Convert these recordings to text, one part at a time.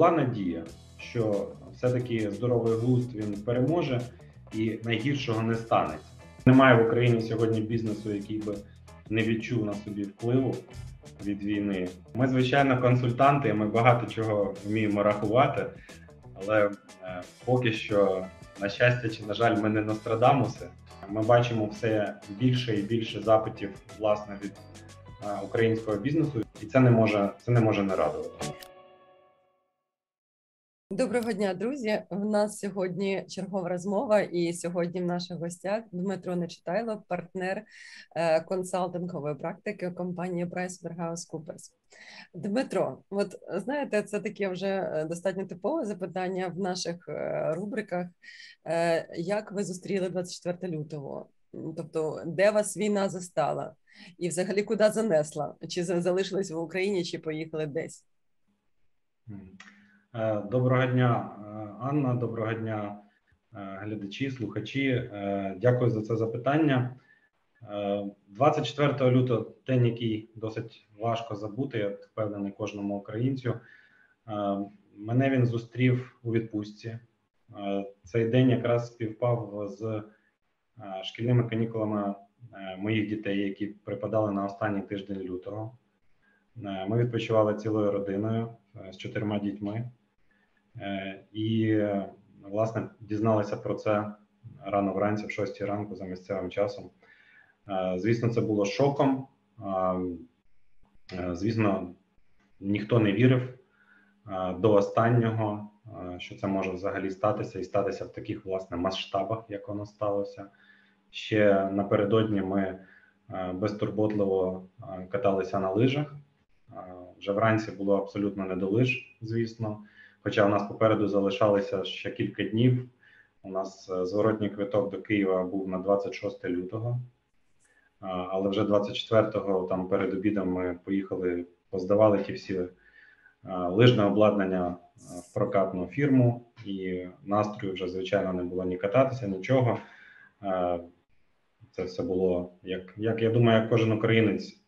Була надія, що все-таки здоровий глузд він переможе і найгіршого не станеться. Немає в Україні сьогодні бізнесу, який би не відчув на собі впливу від війни. Ми, звичайно, консультанти, ми багато чого вміємо рахувати, але е, поки що, на щастя чи на жаль, ми не Нострадамуси. Ми бачимо все більше і більше запитів власне від е, українського бізнесу, і це не може це не може не радувати. Доброго дня, друзі. В нас сьогодні чергова розмова, і сьогодні в наших гостях Дмитро Нечитайло, партнер е, консалтингової практики компанії PricewaterhouseCoopers. Дмитро, от знаєте, це таке вже е, достатньо типове запитання в наших е, рубриках. Як ви зустріли 24 лютого? Тобто, де вас війна застала, і взагалі куди занесла? Чи залишились в Україні, чи поїхали десь? Е, доброго дня, е, Анна. Доброго дня, е, глядачі, слухачі. Дякую за це запитання. 24 лютого день, який досить важко забути, я впевнений кожному українцю. Мене він зустрів у відпустці. Цей день якраз співпав з шкільними канікулами моїх дітей, які припадали на останній тиждень лютого. Ми відпочивали цілою родиною з чотирма дітьми. Е, і власне дізналися про це рано вранці, в 6 ранку за місцевим часом. Е, звісно, це було шоком. Е, звісно, ніхто не вірив до останнього, що це може взагалі статися, і статися в таких власне масштабах, як воно сталося. Ще напередодні ми безтурботливо каталися на лижах. Вже вранці було абсолютно не до лиж, звісно. Хоча у нас попереду залишалося ще кілька днів. У нас е, зворотній квиток до Києва був на 26 лютого, але вже 24-го, там перед обідом, ми поїхали, поздавали ті всі лижне обладнання в прокатну фірму, і настрою вже звичайно не було ні кататися, нічого. Це все було як, як я думаю, як кожен українець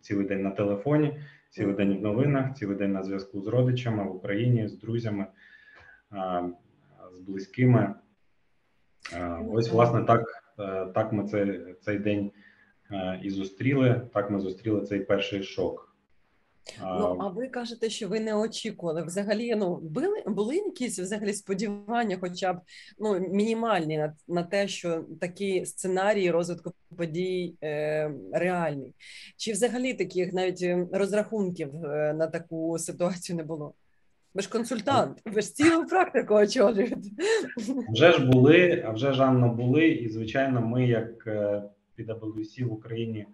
цілий день на телефоні цілий день в новинах, цілий день на зв'язку з родичами в Україні, з друзями, з близькими. Ось, власне, так е, так ми цей, цей день е, і зустріли. Так ми зустріли цей перший шок. Ну, а ви кажете, що ви не очікували. Взагалі, ну були були якісь взагалі сподівання, хоча б ну мінімальні на на те, що такі сценарії розвитку подій е, реальні, чи взагалі таких навіть е, розрахунків е, на таку ситуацію не було? Ви ж консультант, ви ж цілу практику очолюєте. Вже ж були, а вже ж Анна були, і звичайно, ми, як PwC в Україні.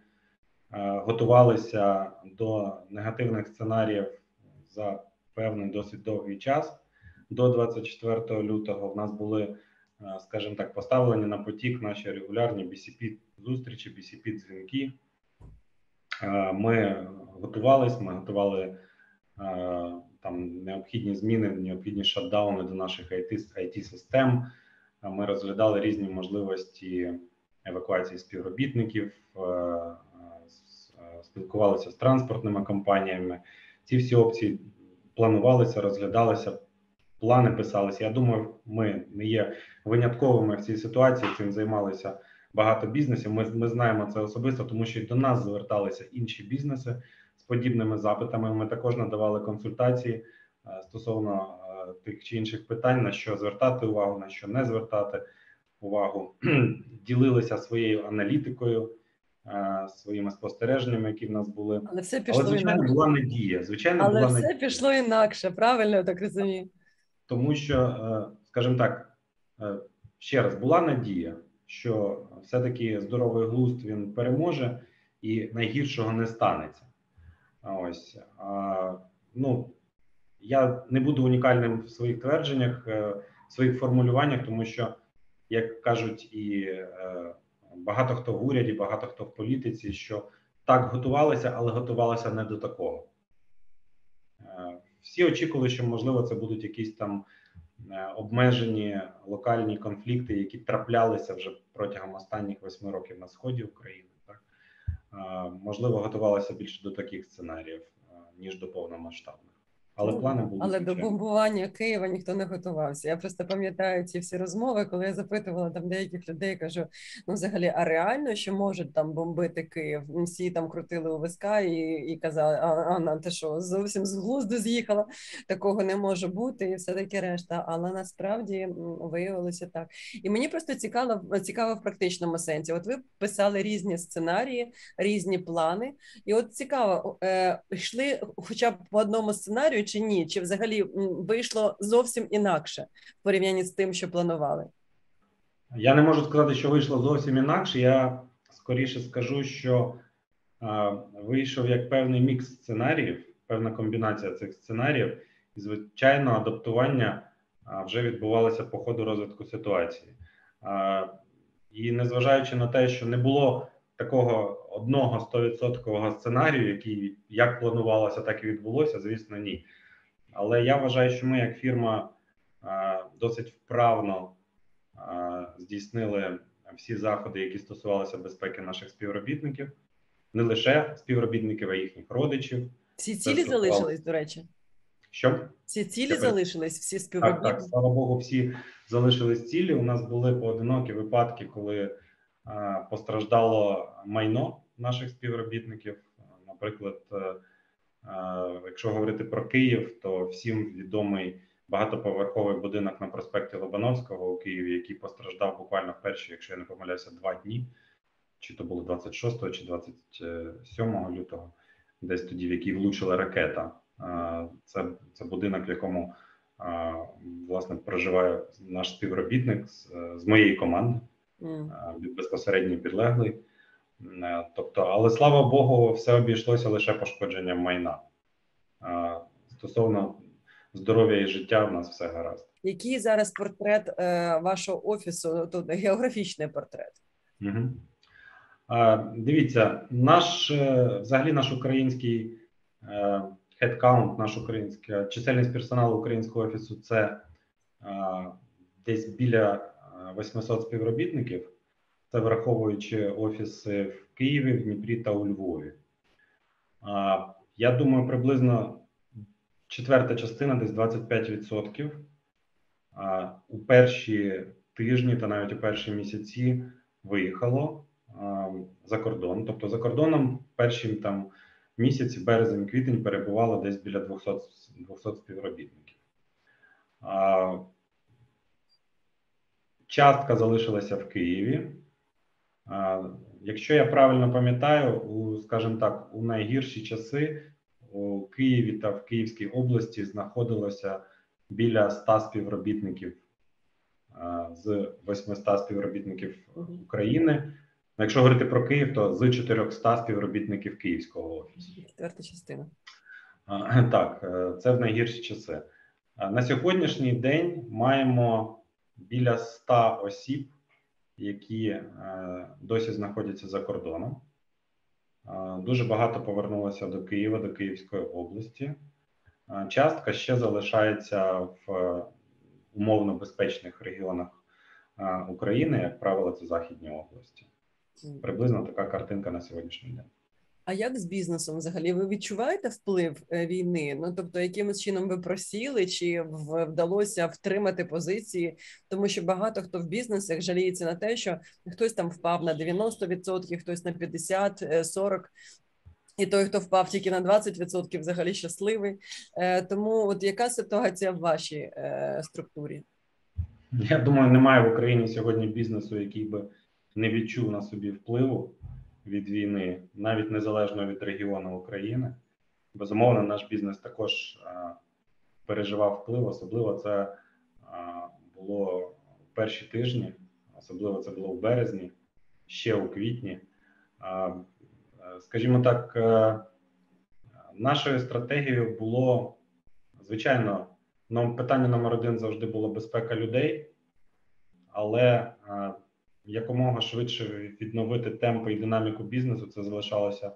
Е, готувалися до негативних сценаріїв за певний досить довгий час. До 24 лютого в нас були, е, скажімо так, поставлені на потік наші регулярні bcp зустрічі, bcp дзвінки. Е, ми готувалися, ми готували там необхідні зміни, необхідні шатдауни до наших it систем Ми розглядали різні можливості евакуації співробітників спілкувалися з транспортними компаніями. Ці всі опції планувалися, розглядалися, плани писалися. Я думаю, ми не є винятковими в цій ситуації. Цим займалися багато бізнесів. Ми ми знаємо це особисто, тому що і до нас зверталися інші бізнеси з подібними запитами. Ми також надавали консультації е, стосовно е, тих чи інших питань, на що звертати увагу, на що не звертати увагу, ділилися своєю аналітикою своїми спостереженнями, які в нас були. Але все пішло Але, звичайно, інакше. була надія. Звичайно, Але була все надія. пішло інакше, правильно я так розумію. Тому що, е, скажімо так, е, ще раз була надія, що все-таки здоровий глузд він переможе і найгіршого не станеться. Ось ну я не буду унікальним в своїх твердженнях, е, в своїх формулюваннях, тому що, як кажуть, і багато хто в уряді, багато хто в політиці, що так готувалися, але готувалися не до такого. Е, всі очікували, що можливо це будуть якісь там е, обмежені локальні конфлікти, які траплялися вже протягом останніх восьми років на сході України. Так е, можливо, готувалися більше до таких сценаріїв ніж до повномасштабних. Але плани були. Але до бомбування Києва ніхто не готувався. Я просто пам'ятаю ці всі розмови, коли я запитувала там деяких людей, кажу: ну взагалі, а реально, що можуть там бомбити Київ? Всі там крутили у виска і, і казали, а Анна, ти що, зовсім з глузду з'їхала? Такого не може бути, і все таке решта. Але насправді виявилося так. І мені просто цікаво, цікаво в практичному сенсі. От ви писали різні сценарії, різні плани. І от цікаво, е, йшли хоча б по одному сценарію чи ні? Чи взагалі вийшло зовсім інакше в порівнянні з тим, що планували? Я не можу сказати, що вийшло зовсім інакше. Я скоріше скажу, що а, вийшов як певний мікс сценаріїв, певна комбінація цих сценаріїв, і звичайно, адаптування а, вже відбувалося по ходу розвитку ситуації. А, і незважаючи на те, що не було такого одного стовідсоткового сценарію, який як планувалося, так і відбулося, звісно, ні. Але я вважаю, що ми, як фірма, досить вправно здійснили всі заходи, які стосувалися безпеки наших співробітників, не лише співробітників, а їхніх родичів. Всі цілі що, залишились, до речі. Щоб Всі цілі Тепер- залишились, всі так, так, співробітники. слава Богу, всі залишились цілі. У нас були поодинокі випадки, коли постраждало майно наших співробітників. Наприклад, е, якщо говорити про Київ, то всім відомий багатоповерховий будинок на проспекті Лобановського у Києві, який постраждав буквально в перші, якщо я не помиляюся, два дні. Чи то було 26 чи 27 лютого, десь тоді, в який влучила ракета. Це, це будинок, в якому власне проживає наш співробітник з, з моєї команди, М. а, безпосередній підлеглий. Е, Тобто, але слава Богу, все обійшлося лише пошкодженням майна. Стосовно здоров'я і життя, в нас все гаразд. Який зараз портрет е, вашого офісу? Тут географічний портрет. Угу. Дивіться, наш е, взагалі наш український headcount, наш українська чисельність персоналу українського офісу це десь біля 800 співробітників. Це враховуючи офіси в Києві, в Дніпрі та у Львові. Я думаю, приблизно четверта частина, десь 25%. А, у перші тижні та навіть у перші місяці виїхало за кордон. Тобто за кордоном перші там місяці, березень, квітень перебувало десь біля 200, 200 співробітників. Частка залишилася в Києві. Якщо я правильно пам'ятаю, у, скажімо так, у найгірші часи у Києві та в Київській області знаходилося біля 100 співробітників з 800 співробітників України. Ну, Якщо говорити про Київ, то з 400 співробітників Київського офісу. Четверта частина. Так, е, це в найгірші часи. На сьогоднішній день маємо біля 100 осіб, які е, досі знаходяться за кордоном. Е, Дуже багато повернулося до Києва, до Київської області. Е, Частка ще залишається в умовно безпечних регіонах України, як правило, це західні області. Приблизно така картинка на сьогоднішній день. А як з бізнесом взагалі? Ви відчуваєте вплив е, війни? Ну тобто, якимось чином ви просіли, чи вдалося втримати позиції? Тому що багато хто в бізнесах жаліється на те, що хтось там впав на 90%, хтось на 50, е, 40%. І той, хто впав тільки на 20%, взагалі щасливий. Е, Тому, от яка ситуація в вашій е, структурі? Я думаю, немає в Україні сьогодні бізнесу, який би не відчув на собі впливу від війни, навіть незалежно від регіону України. Безумовно, наш бізнес також переживав вплив. Особливо це було в перші тижні, особливо це було в березні, ще у квітні. Е, скажімо так, е, нашою стратегією було звичайно. Питання номер один завжди було безпека людей, але е, якомога швидше відновити темпи і динаміку бізнесу це залишалося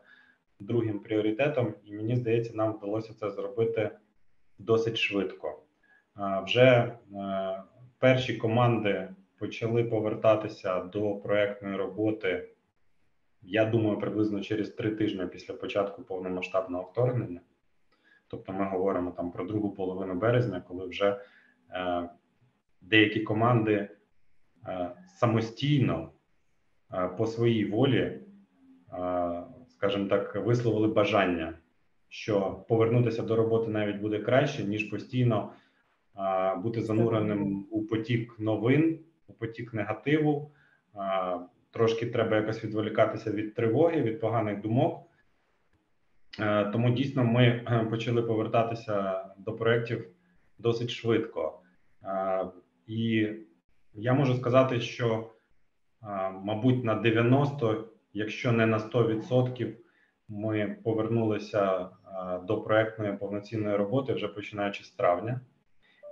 другим пріоритетом, і мені здається, нам вдалося це зробити досить швидко. Вже е, перші команди почали повертатися до проектної роботи. Я думаю, приблизно через три тижні після початку повномасштабного вторгнення. Тобто, ми говоримо там про другу половину березня, коли вже е, деякі команди самостійно по своїй волі, скажімо так, висловили бажання, що повернутися до роботи навіть буде краще, ніж постійно бути зануреним у потік новин, у потік негативу. Трошки треба якось відволікатися від тривоги, від поганих думок. Тому дійсно ми е, почали повертатися до проєктів досить швидко. І я можу сказати, що, мабуть, на 90, якщо не на 100%, ми повернулися до проектної повноцінної роботи вже починаючи з травня.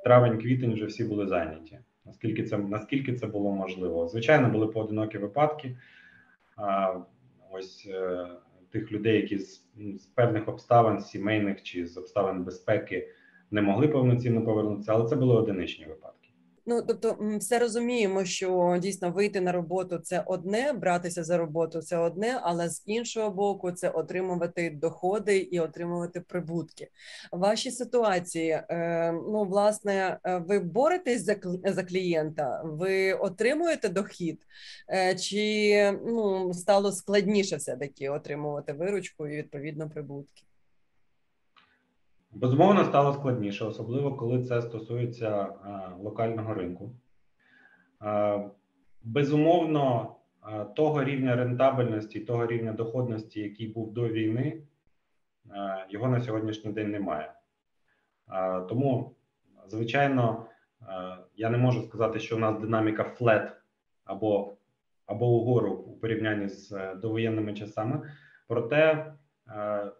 Травень-квітень вже всі були зайняті. Наскільки це наскільки це було можливо? Звичайно, були поодинокі випадки. Ось е, тих людей, які з, з певних обставин сімейних чи з обставин безпеки не могли повноцінно повернутися, але це були одиничні випадки. Ну тобто, все розуміємо, що дійсно вийти на роботу це одне, братися за роботу це одне, але з іншого боку, це отримувати доходи і отримувати прибутки. Ваші ситуації, е, ну власне, е, ви боретесь за за клієнта, ви отримуєте дохід, е, чи ну стало складніше все таки отримувати виручку і відповідно прибутки? Безумовно, стало складніше, особливо коли це стосується е, локального ринку. Е, безумовно, е, того рівня рентабельності, того рівня доходності, який був до війни, його на сьогоднішній день немає. Тому, звичайно, я не можу сказати, що у нас динаміка флет або, або угору у порівнянні з довоєнними часами. Проте,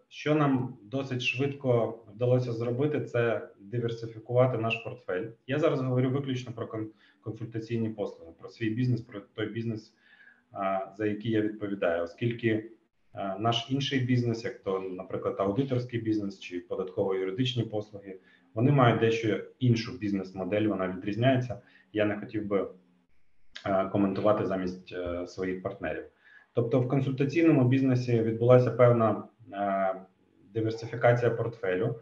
що нам досить швидко вдалося зробити, це диверсифікувати наш портфель. Я зараз говорю виключно про кон- консультаційні послуги, про свій бізнес, про той бізнес, е, за який я відповідаю, оскільки е, наш інший бізнес, як то, наприклад, аудиторський бізнес чи податково-юридичні послуги, вони мають дещо іншу бізнес-модель, вона відрізняється. Я не хотів би е, коментувати замість е, своїх партнерів. Тобто, в консультаційному бізнесі відбулася певна е, диверсифікація портфелю,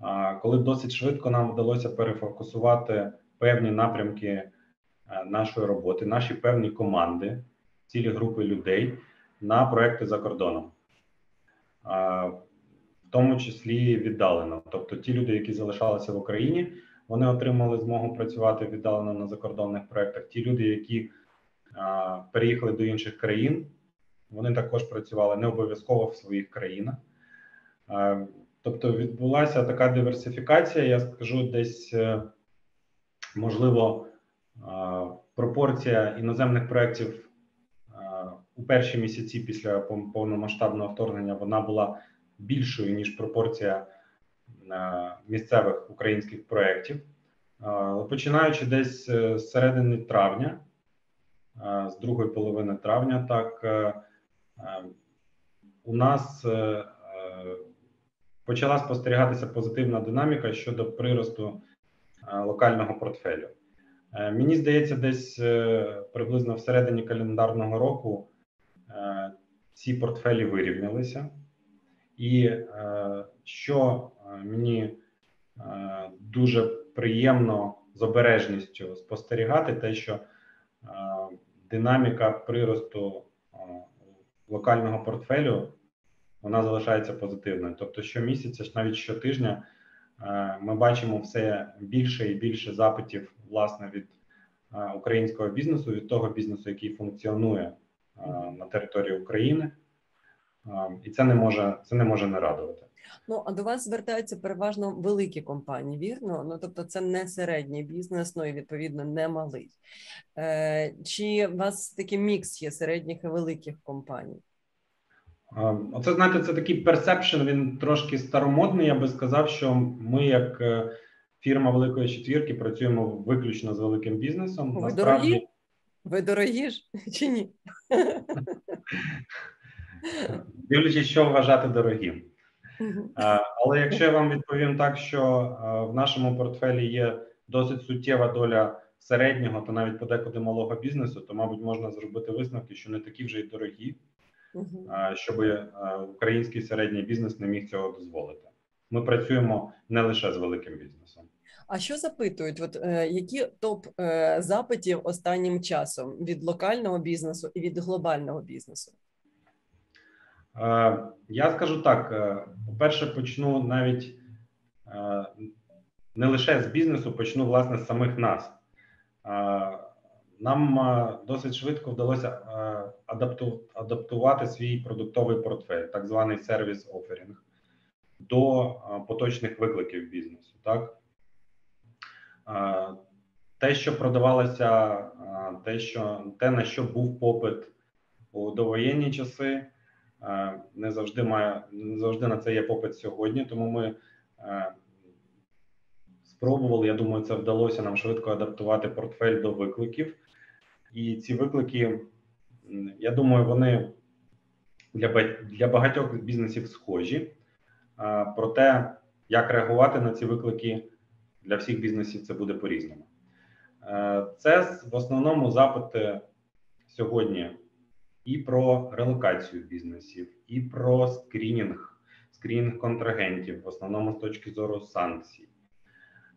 е, коли досить швидко нам вдалося перефокусувати певні напрямки е, нашої роботи, наші певні команди, цілі групи людей на проекти за кордоном. Е, в тому числі віддалено. Тобто, ті люди, які залишалися в Україні, вони отримали змогу працювати віддалено на закордонних проектах. Ті люди, які а, переїхали до інших країн, вони також працювали не обов'язково в своїх країнах. Тобто відбулася така диверсифікація. Я скажу, десь е, можливо пропорція іноземних проєктів у перші місяці після повномасштабного вторгнення вона була більшою ніж пропорція місцевих українських проєктів. Починаючи десь е, з середини травня, з другої половини травня, так е, у нас е, е, почала спостерігатися позитивна динаміка щодо приросту е, локального портфелю. Мені здається, десь приблизно в середині календарного року ці портфелі вирівнялися. І що мені дуже приємно з обережністю спостерігати, те, що динаміка приросту локального портфелю вона залишається позитивною. Тобто, щомісяця, навіть щотижня, е, ми бачимо все більше і більше запитів власне від е, українського бізнесу, від того бізнесу, який функціонує е, на території України. І це не може це не може не радувати. Ну а до вас звертаються переважно великі компанії, вірно? Ну тобто, це не середній бізнес, ну і відповідно не малий. Е, Чи у вас такий мікс є середніх і великих компаній? Оце знаєте, це такий perception. Він трошки старомодний. Я би сказав, що ми, як е, фірма Великої четвірки, працюємо виключно з великим бізнесом. Ви дорогі? Ви дорогі ж чи ні? дивлячись, що вважати дорогим. Але якщо я вам відповім так, що в нашому портфелі є досить суттєва доля середнього та навіть подекуди малого бізнесу, то мабуть можна зробити висновки, що не такі вже й дорогі, щоб український середній бізнес не міг цього дозволити. ми працюємо не лише з великим бізнесом. А що запитують? От е, які топ е, запитів останнім часом від локального бізнесу і від глобального бізнесу? Е, я скажу так: е, по-перше, почну навіть е, не лише з бізнесу, почну власне з самих нас. Нам досить швидко вдалося адапту, адаптувати свій продуктовий портфель, так званий сервіс оферінг, до поточних викликів бізнесу. Так те, що продавалося, те, що те, на що був попит у довоєнні часи, не завжди має не завжди на це є попит сьогодні. Тому ми спробували. Я думаю, це вдалося нам швидко адаптувати портфель до викликів. І ці виклики, я думаю, вони для для багатьох бізнесів схожі. Проте, як реагувати на ці виклики для всіх бізнесів це буде по-різному. Е, це в основному запити сьогодні і про релокацію бізнесів, і про скрінінг, скрінінг контрагентів, в основному з точки зору санкцій.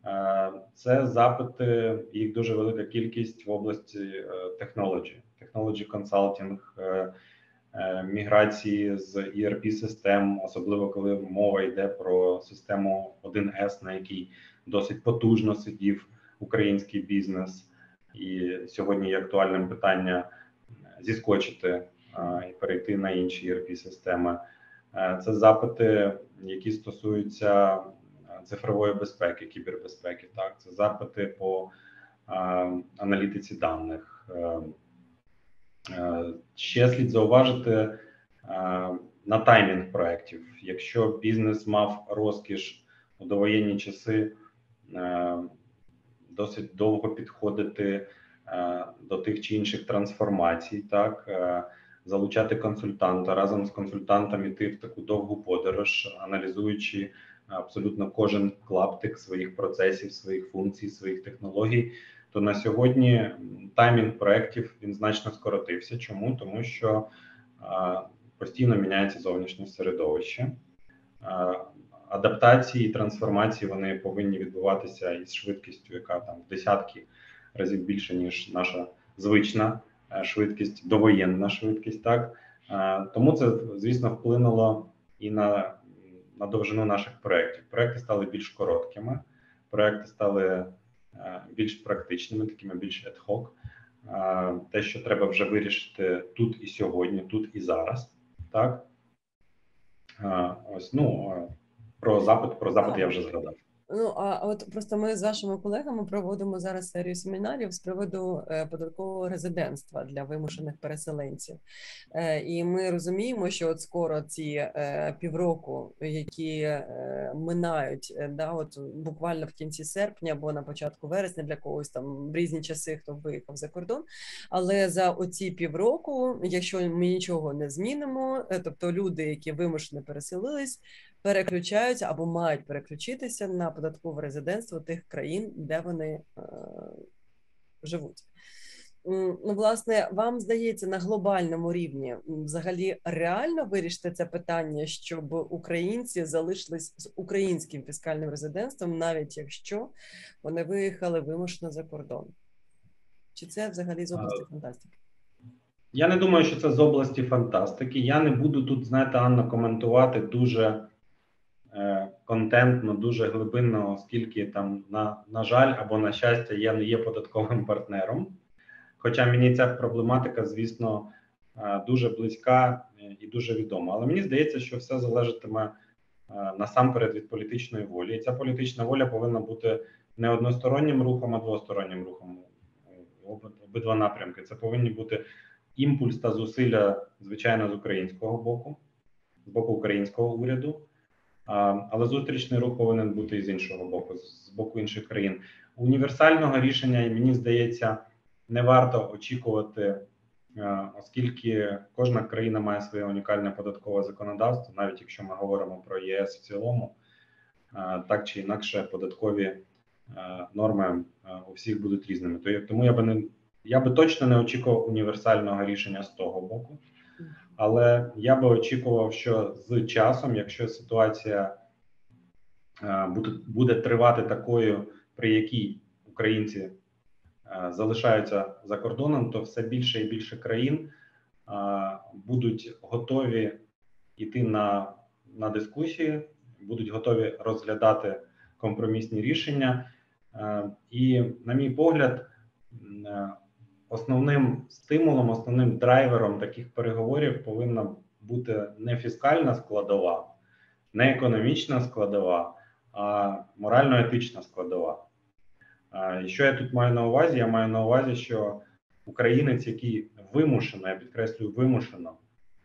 Е, це запити, їх дуже велика кількість в області технології, технологі консалтинг, міграції з erp систем, особливо коли мова йде про систему 1С, на якій досить потужно сидів український бізнес, і сьогодні є актуальним питання зіскочити і перейти на інші erp системи. Е, це запити, які стосуються цифрової безпеки, кібербезпеки. Так, це запити по аналітиці даних. Е, е, ще слід зауважити на таймінг проєктів. Якщо бізнес мав розкіш у довоєнні часи Е, досить довго підходити е, до тих чи інших трансформацій, так е, залучати консультанта разом з консультантом іти в таку довгу подорож, аналізуючи абсолютно кожен клаптик своїх процесів, своїх функцій, своїх технологій. То на сьогодні таймінг проєктів він значно скоротився. Чому тому, що постійно міняється зовнішнє середовище адаптації і трансформації вони повинні відбуватися із швидкістю, яка там в десятки разів більше ніж наша звична е, швидкість, довоєнна швидкість. Так е, тому це звісно вплинуло і на на довжину наших проєктів. Проекти стали більш короткими, проекти стали е, більш практичними, такими більш ad-hoc. Те, що треба вже вирішити тут і сьогодні, тут і зараз, так ось ну про запит, про запит я вже згадав. Ну а от просто ми з вашими колегами проводимо зараз серію семінарів з приводу е, податкового резидентства для вимушених переселенців, е, і ми розуміємо, що от скоро ці е, півроку, які минають, да, от буквально в кінці серпня або на початку вересня для когось там в різні часи, хто виїхав за кордон. Але за оці півроку, якщо ми нічого не змінимо, тобто люди, які вимушено переселились переключаються або мають переключитися на податкове резидентство тих країн, де вони е, живуть. Ну, власне, вам здається, на глобальному рівні взагалі реально вирішити це питання, щоб українці залишились з українським фіскальним резидентством, навіть якщо вони виїхали вимушено за кордон? Чи це взагалі з області фантастики? Я не думаю, що це з області фантастики. Я не буду тут, знаєте, Анна, коментувати дуже Е, контентно, дуже глибинно, оскільки там на на жаль або на щастя я не є податковим партнером. Хоча мені ця проблематика, звісно, е, дуже близька і дуже відома. Але мені здається, що все залежатиме е, насамперед від політичної волі. І ця політична воля повинна бути не одностороннім рухом, а двостороннім рухом. Обидва напрямки. Це повинні бути імпульс та зусилля, звичайно, з українського боку, з боку українського уряду. Але зустрічний рух повинен бути і з іншого боку, з боку інших країн. Універсального рішення, мені здається, не варто очікувати, оскільки кожна країна має своє унікальне податкове законодавство, навіть якщо ми говоримо про ЄС в цілому, так чи інакше податкові норми у всіх будуть різними. Тому я би не я би точно не очікував універсального рішення з того боку. Але я би очікував, що з часом, якщо ситуація буде, буде тривати такою, при якій українці залишаються за кордоном, то все більше і більше країн будуть готові йти на, на дискусії, будуть готові розглядати компромісні рішення. І, на мій погляд, основним стимулом, основним драйвером таких переговорів повинна бути не фіскальна складова, не економічна складова, а морально-етична складова. І що я тут маю на увазі? Я маю на увазі, що українець, який вимушено, я підкреслюю, вимушено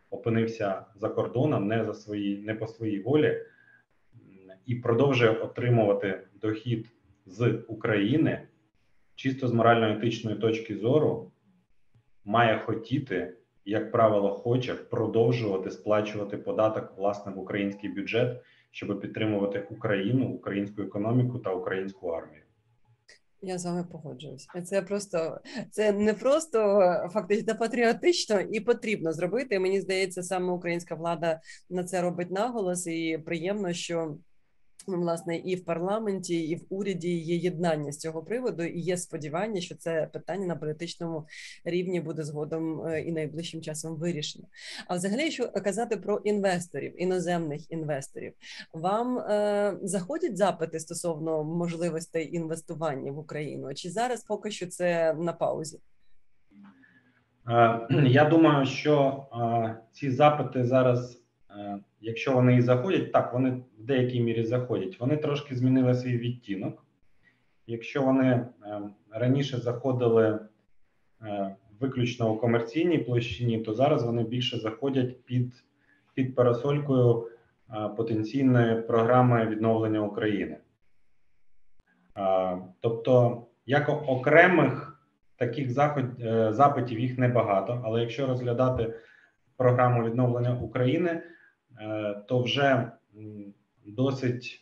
опинився за кордоном, не за свої, не по своїй волі, і продовжує отримувати дохід з України, чисто з морально-етичної точки зору, має хотіти, як правило, хоче продовжувати сплачувати податок власне в український бюджет, щоб підтримувати Україну, українську економіку та українську армію. Я з вами погоджуюсь. Це просто це не просто фактично патріотично і потрібно зробити. Мені здається, саме українська влада на це робить наголос, і приємно, що власне і в парламенті, і в уряді є єднання з цього приводу, і є сподівання, що це питання на політичному рівні буде згодом е, і найближчим часом вирішено. А взагалі, якщо казати про інвесторів, іноземних інвесторів, вам е, заходять запити стосовно можливостей інвестування в Україну? Чи зараз поки що це на паузі? Е, я думаю, що ці запити зараз якщо вони і заходять, так вони в деякій мірі заходять. Вони трошки змінили свій відтінок. Якщо вони е, раніше заходили е, виключно у комерційній площині, то зараз вони більше заходять під під парасолькою е, потенційної програми відновлення України. Тобто, як окремих таких заход, запитів їх небагато, але якщо розглядати програму відновлення України, то вже досить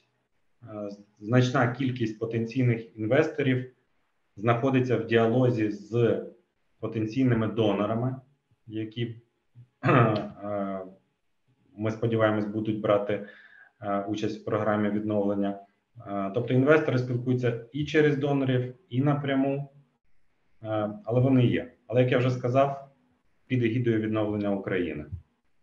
е, значна кількість потенційних інвесторів знаходиться в діалозі з потенційними донорами, які е, ми сподіваємось будуть брати участь в програмі відновлення. Тобто інвестори спілкуються і через донорів, і напряму, але вони є. Але як я вже сказав, під егідою відновлення України.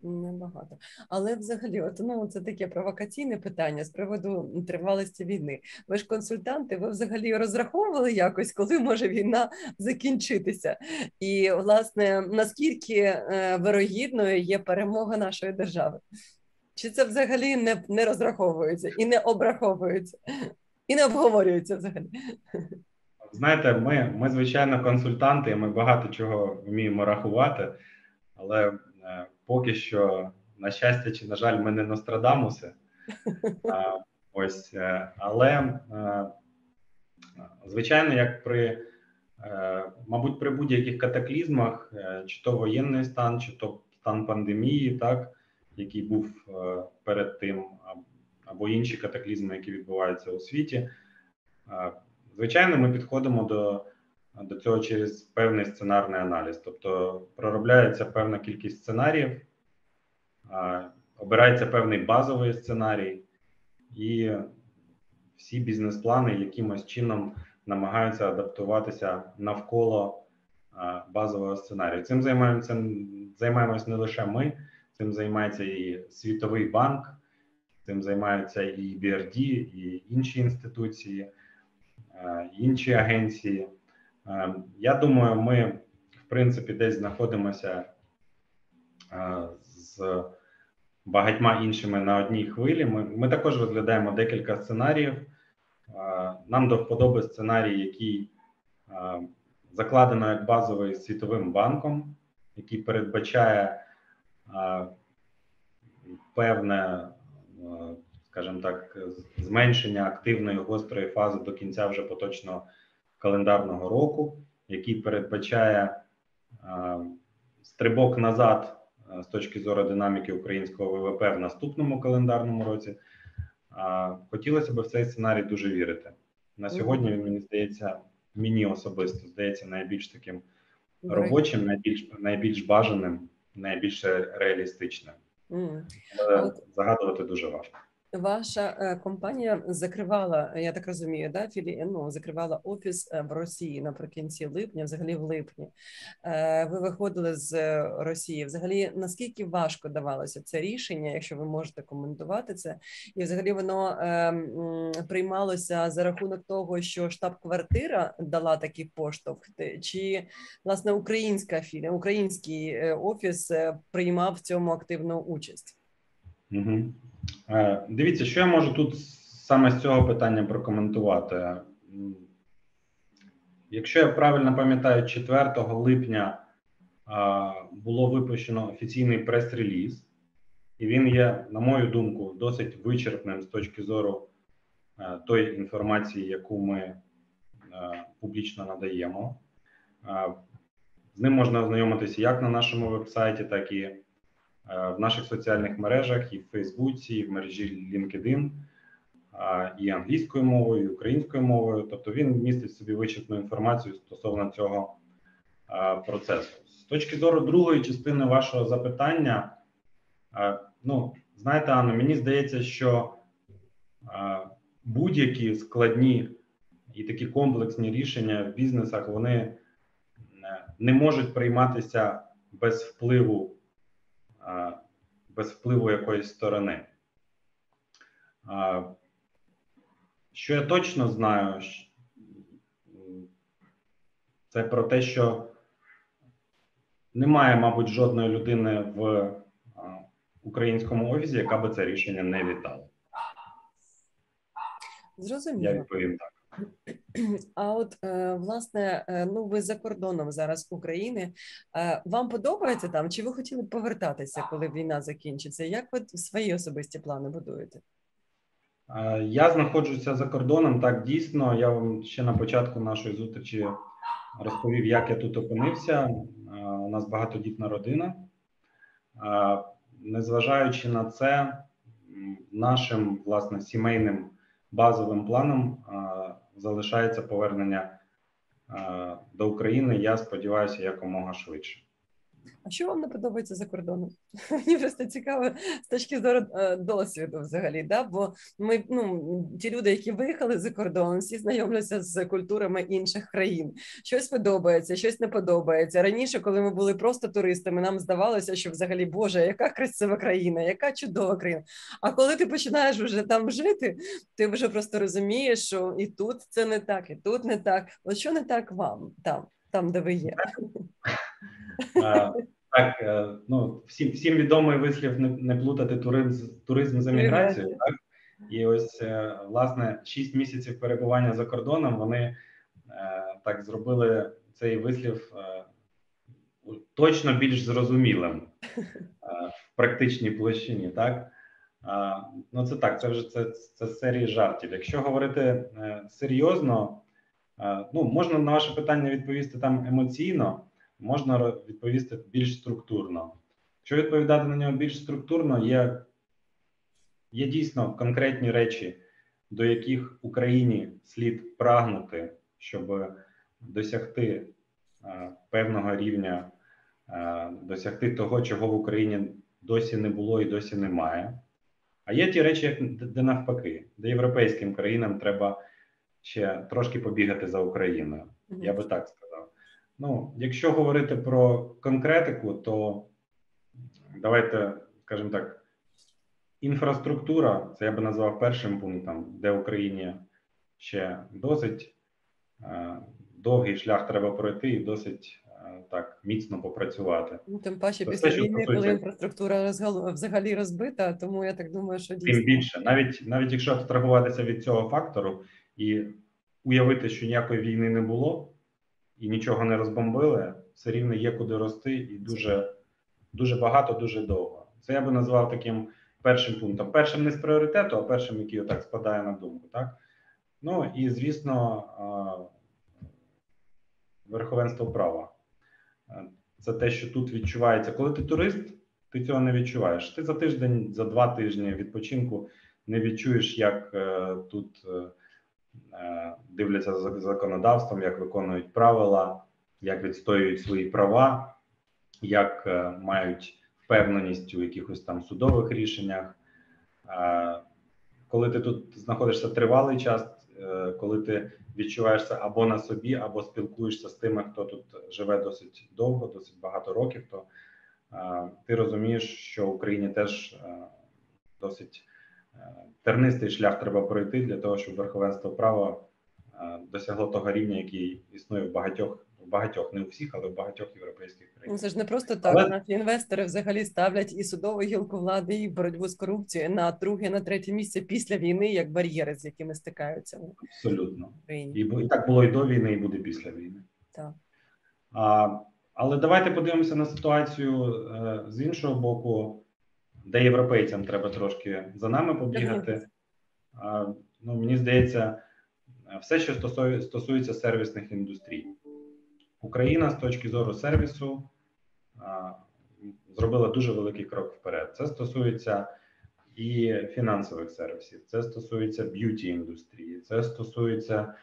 Небагато. Але взагалі, от ну це таке провокаційне питання з приводу тривалості війни. Ви ж консультанти, ви взагалі розраховували якось, коли може війна закінчитися? І, власне, наскільки е, вирогідною є перемога нашої держави? Чи це взагалі не не розраховується і не обраховується, і не обговорюється взагалі? Знаєте, ми, ми звичайно, консультанти, ми багато чого вміємо рахувати, але. Поки що, на щастя, чи на жаль, ми не Нострадамуси. А, Ось, е, але е, звичайно, як при е, мабуть, при будь-яких катаклізмах, чи то воєнний стан, чи то стан пандемії, так який був перед тим, або інші катаклізми, які відбуваються у світі, звичайно, ми підходимо до до цього через певний сценарний аналіз. Тобто проробляється певна кількість сценаріїв, обирається певний базовий сценарій, і всі бізнес-плани якимось чином намагаються адаптуватися навколо базового сценарію. Цим займаємося займаємося не лише ми, цим займається і Світовий банк, цим займаються і BRD, і інші інституції, інші агенції. Ем, я думаю, ми в принципі десь знаходимося е, з багатьма іншими на одній хвилі. Ми, ми також розглядаємо декілька сценаріїв. Е, нам до вподоби сценарій, який е, закладено як базовий світовим банком, який передбачає певне, скажімо так, зменшення активної гострої фази до кінця вже поточного календарного року, який передбачає стрибок назад з точки зору динаміки українського ВВП в наступному календарному році. Хотілося б в цей сценарій дуже вірити. На сьогодні він мені здається, мені особисто здається найбільш таким робочим, найбільш найбільш бажаним, найбільш реалістичним. Mm. Але загадувати дуже важко. Ваша е, компанія закривала, я так розумію, да, філі... ну, закривала офіс е, в Росії наприкінці липня, взагалі в липні. Е, Ви виходили з Росії. Взагалі, наскільки важко давалося це рішення, якщо ви можете коментувати це, і взагалі воно приймалося за рахунок того, що штаб-квартира дала такий поштовх, чи власне українська філія, український офіс приймав в цьому активну участь? Угу. Е, дивіться, що я можу тут саме з цього питання прокоментувати. Якщо я правильно пам'ятаю, 4 липня е, було випущено офіційний прес-реліз, і він є, на мою думку, досить вичерпним з точки зору е, тої інформації, яку ми публічно надаємо. З ним можна ознайомитися як на нашому вебсайті, так і в наших соціальних мережах, і в Фейсбуці, і в мережі LinkedIn, е, і англійською мовою, і українською мовою. Тобто він містить в собі вичерпну інформацію стосовно цього е, процесу. З точки зору другої частини вашого запитання, е, ну знаєте, Анно, мені здається, що е, будь-які складні і такі комплексні рішення в бізнесах вони е, не можуть прийматися без впливу без впливу якоїсь сторони. Що я точно знаю, це про те, що немає, мабуть, жодної людини в українському офісі, яка би це рішення не вітала. Зрозуміло. Я відповім так. А от е, власне, е, ну ви за кордоном зараз України. Е, Вам подобається там? Чи ви хотіли повертатися, коли війна закінчиться? Як ви свої особисті плани будуєте? Я знаходжуся за кордоном. Так дійсно. Я вам ще на початку нашої зустрічі розповів, як я тут опинився. У нас багатодітна родина. Незважаючи на це, нашим власне сімейним базовим планом залишається повернення е, до України. Я сподіваюся, якомога швидше. А що вам не подобається за кордоном? Мені просто цікаво з точки зору е, досвіду, взагалі, да? бо ми ну ті люди, які виїхали за кордон, всі знайомляться з культурами інших країн. Щось подобається, щось не подобається. Раніше, коли ми були просто туристами, нам здавалося, що взагалі Боже, яка красива країна, яка чудова країна. А коли ти починаєш вже там жити, ти вже просто розумієш, що і тут це не так, і тут не так. От що не так вам там, там де ви є? Е, Так, е, ну всім всім відомий вислів не, не плутати туризм, туризм з еміграцією. Так і ось е, власне 6 місяців перебування за кордоном. Вони е, так зробили цей вислів е, точно більш зрозумілим е, в практичній площині. Так Е, ну це так, це вже це, це серії жартів. Якщо говорити е, серйозно, е, ну можна на ваше питання відповісти там емоційно можна відповісти більш структурно. Якщо відповідати на нього більш структурно, є, є дійсно конкретні речі, до яких Україні слід прагнути, щоб досягти е, певного рівня, е, досягти того, чого в Україні досі не було і досі немає. А є ті речі, де навпаки, де європейським країнам треба ще трошки побігати за Україною. Я би так сказав. Ну, якщо говорити про конкретику, то давайте скажімо так, інфраструктура, це я би назвав першим пунктом, де Україні ще досить е, довгий шлях треба пройти і досить е, так міцно попрацювати. Ну, тим паче Це після те, війни, коли інфраструктура розгал... взагалі розбита, тому я так думаю, що Тим більше, навіть навіть якщо абстрагуватися від цього фактору і уявити, що ніякої війни не було і нічого не розбомбили, все рівно є куди рости, і дуже дуже багато, дуже довго. Це я би назвав таким першим пунктом. Першим не з пріоритету, а першим, який отак спадає на думку. Так? Ну і звісно, верховенство права. Це те, що тут відчувається. Коли ти турист, ти цього не відчуваєш. Ти за тиждень, за два тижні відпочинку не відчуєш, як е, тут е, дивляться за законодавством, як виконують правила, як відстоюють свої права, як е, мають впевненість у якихось там судових рішеннях. Е, коли ти тут знаходишся тривалий час, е, коли ти відчуваєшся або на собі, або спілкуєшся з тими, хто тут живе досить довго, досить багато років, то е, ти розумієш, що в Україні теж е, досить тернистий шлях треба пройти для того, щоб верховенство права досягло того рівня, який існує в багатьох багатьох, не у всіх, але в багатьох європейських Ну, це ж не просто так. Але- Наші інвестори взагалі ставлять і судову гілку влади, і боротьбу з корупцією на друге, на третє місце після війни, як бар'єри, з якими стикаються Абсолютно. І, і так було і до війни, і буде після війни. Так. А, але давайте подивимося на ситуацію е, з іншого боку, де європейцям треба трошки за нами побігати. А, ну, мені здається, все, що стосує, стосується сервісних індустрій. Україна з точки зору сервісу а, зробила дуже великий крок вперед. Це стосується і фінансових сервісів, це стосується б'юті індустрії, це стосується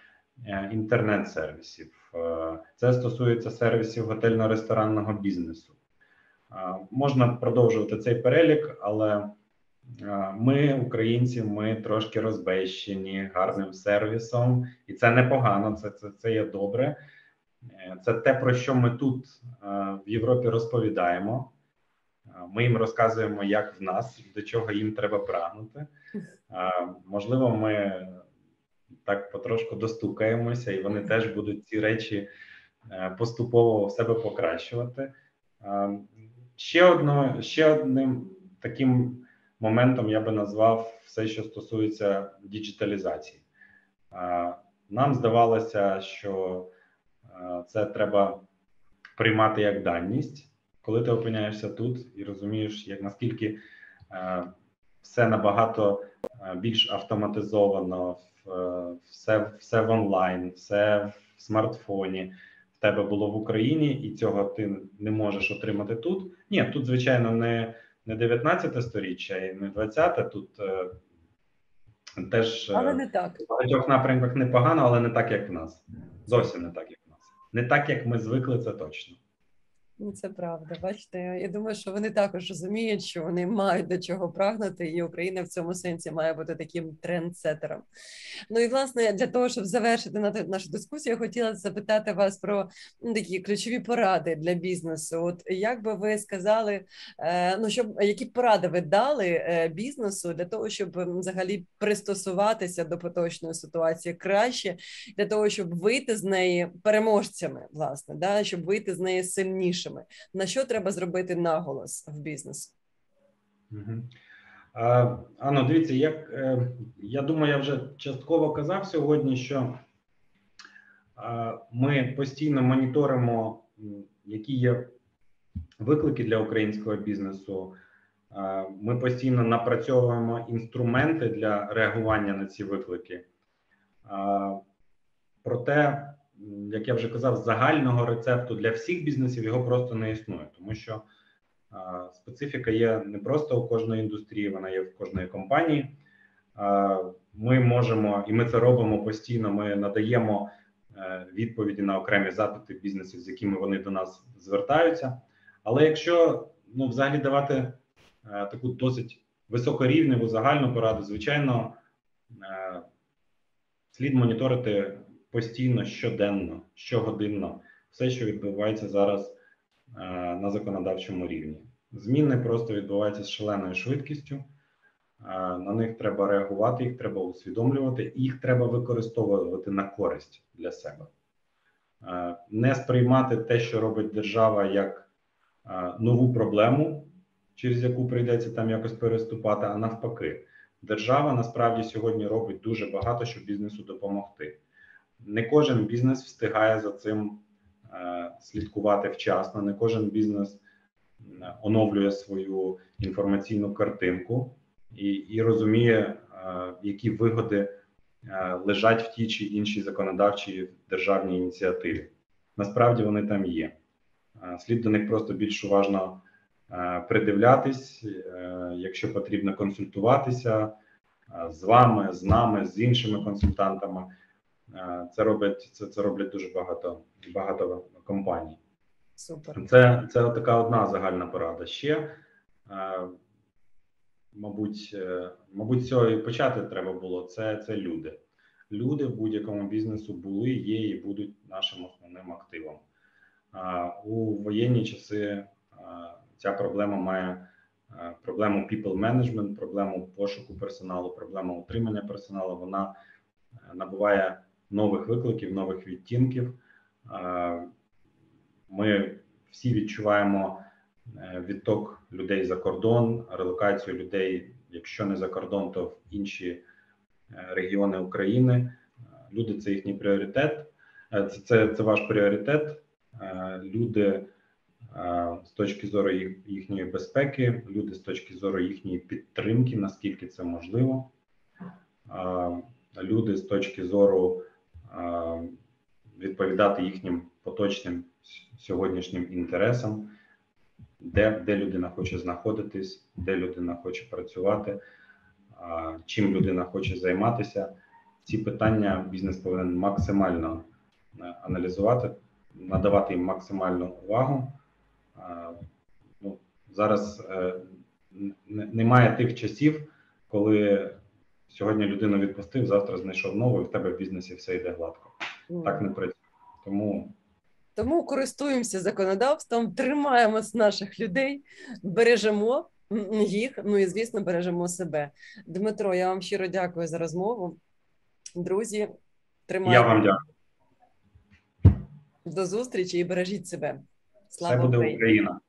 е, інтернет-сервісів, е, це стосується сервісів готельно-ресторанного бізнесу. Можна продовжувати цей перелік, але ми, українці, ми трошки розбещені гарним сервісом, і це непогано. Це це, це є добре. Е, Це те, про що ми тут в Європі розповідаємо. Ми їм розказуємо, як в нас, до чого їм треба прагнути. Можливо, ми так потрошку достукаємося, і вони теж будуть ці речі е, поступово в себе покращувати. Ще одно, ще одним таким моментом я би назвав все, що стосується діджиталізації. Нам здавалося, що це треба приймати як даність, коли ти опиняєшся тут і розумієш, як наскільки все набагато більш автоматизовано, все, все в онлайн, все в смартфоні. Тебе було в Україні, і цього ти не можеш отримати тут. Ні, тут, звичайно, не, не 19 сторіччя і не 20, тут е, теж е, Але не так. в багатьох напрямках непогано, але не так, як в нас. Зовсім не так, як в нас. Не так, як ми звикли, це точно. Ну, Це правда. Бачите, я думаю, що вони також розуміють, що вони мають до чого прагнути, і Україна в цьому сенсі має бути таким трендсетером. Ну і власне для того, щоб завершити на- нашу дискусію, я хотіла запитати вас про ну, такі ключові поради для бізнесу. От як би ви сказали, е, ну щоб які поради ви дали е, бізнесу для того, щоб взагалі пристосуватися до поточної ситуації краще, для того, щоб вийти з неї переможцями, власне, да, щоб вийти з неї сильнішими. На що треба зробити наголос в бізнес? Угу. А, Анно, дивіться, як е, я думаю, я вже частково казав сьогодні, що ми постійно моніторимо, які є виклики для українського бізнесу. Ми постійно напрацьовуємо інструменти для реагування на ці виклики. Проте, як я вже казав, загального рецепту для всіх бізнесів його просто не існує, тому що Специфіка є не просто у кожної індустрії, вона є в кожної компанії. Ми можемо, і ми це робимо постійно. Ми надаємо е, відповіді на окремі запити бізнесів, з якими вони до нас звертаються. Але якщо ну, взагалі давати е, таку досить високорівневу загальну пораду, звичайно, е, слід моніторити постійно, щоденно, щогодинно все, що відбувається зараз е, на законодавчому рівні. Зміни просто відбуваються з шаленою швидкістю. Е, На них треба реагувати, їх треба усвідомлювати, їх треба використовувати на користь для себе. Е, Не сприймати те, що робить держава, як нову проблему, через яку прийдеться там якось переступати, а навпаки, держава насправді сьогодні робить дуже багато, щоб бізнесу допомогти. Не кожен бізнес встигає за цим е, слідкувати вчасно, не кожен бізнес оновлює свою інформаційну картинку і, і розуміє, е, які вигоди е, лежать в тій чи іншій законодавчій державній ініціативі. Насправді вони там є. Слід до них просто більш уважно придивлятись, якщо потрібно консультуватися з вами, з нами, з іншими консультантами. Це роблять це, це роблять дуже багато багато компаній. Супер. Це це така одна загальна порада. Ще мабуть, е, мабуть, цього і почати треба було. Це, це люди. Люди в будь-якому бізнесу були, є і будуть нашим основним активом. У воєнні часи ця проблема має проблему people management, проблему пошуку персоналу, проблему утримання персоналу. Вона е, набуває нових викликів, нових відтінків. Ми всі відчуваємо е, відток людей за кордон, релокацію людей, якщо не за кордон, то в інші е, регіони України. Е, Люди це їхній пріоритет. Е, Це, це, це ваш пріоритет. Е, Люди е, з точки зору їх, їхньої безпеки, люди з точки зору їхньої підтримки, наскільки це можливо. Е, Люди з точки зору е, відповідати їхнім поточним сьогоднішнім інтересам, де, де людина хоче знаходитись, де людина хоче працювати, чим людина хоче займатися. Ці питання бізнес повинен максимально е, аналізувати, надавати їм максимальну увагу. Ну, зараз е, немає тих часів, коли сьогодні людину відпустив, завтра знайшов нову, і в тебе в бізнесі все йде гладко. Так не працює. Тому Тому користуємося законодавством, тримаємо з наших людей, бережемо їх. Ну і звісно, бережемо себе. Дмитро, я вам щиро дякую за розмову. Друзі, тримайте я вам дякую. до зустрічі і бережіть себе. Слава буде Україні! Україна.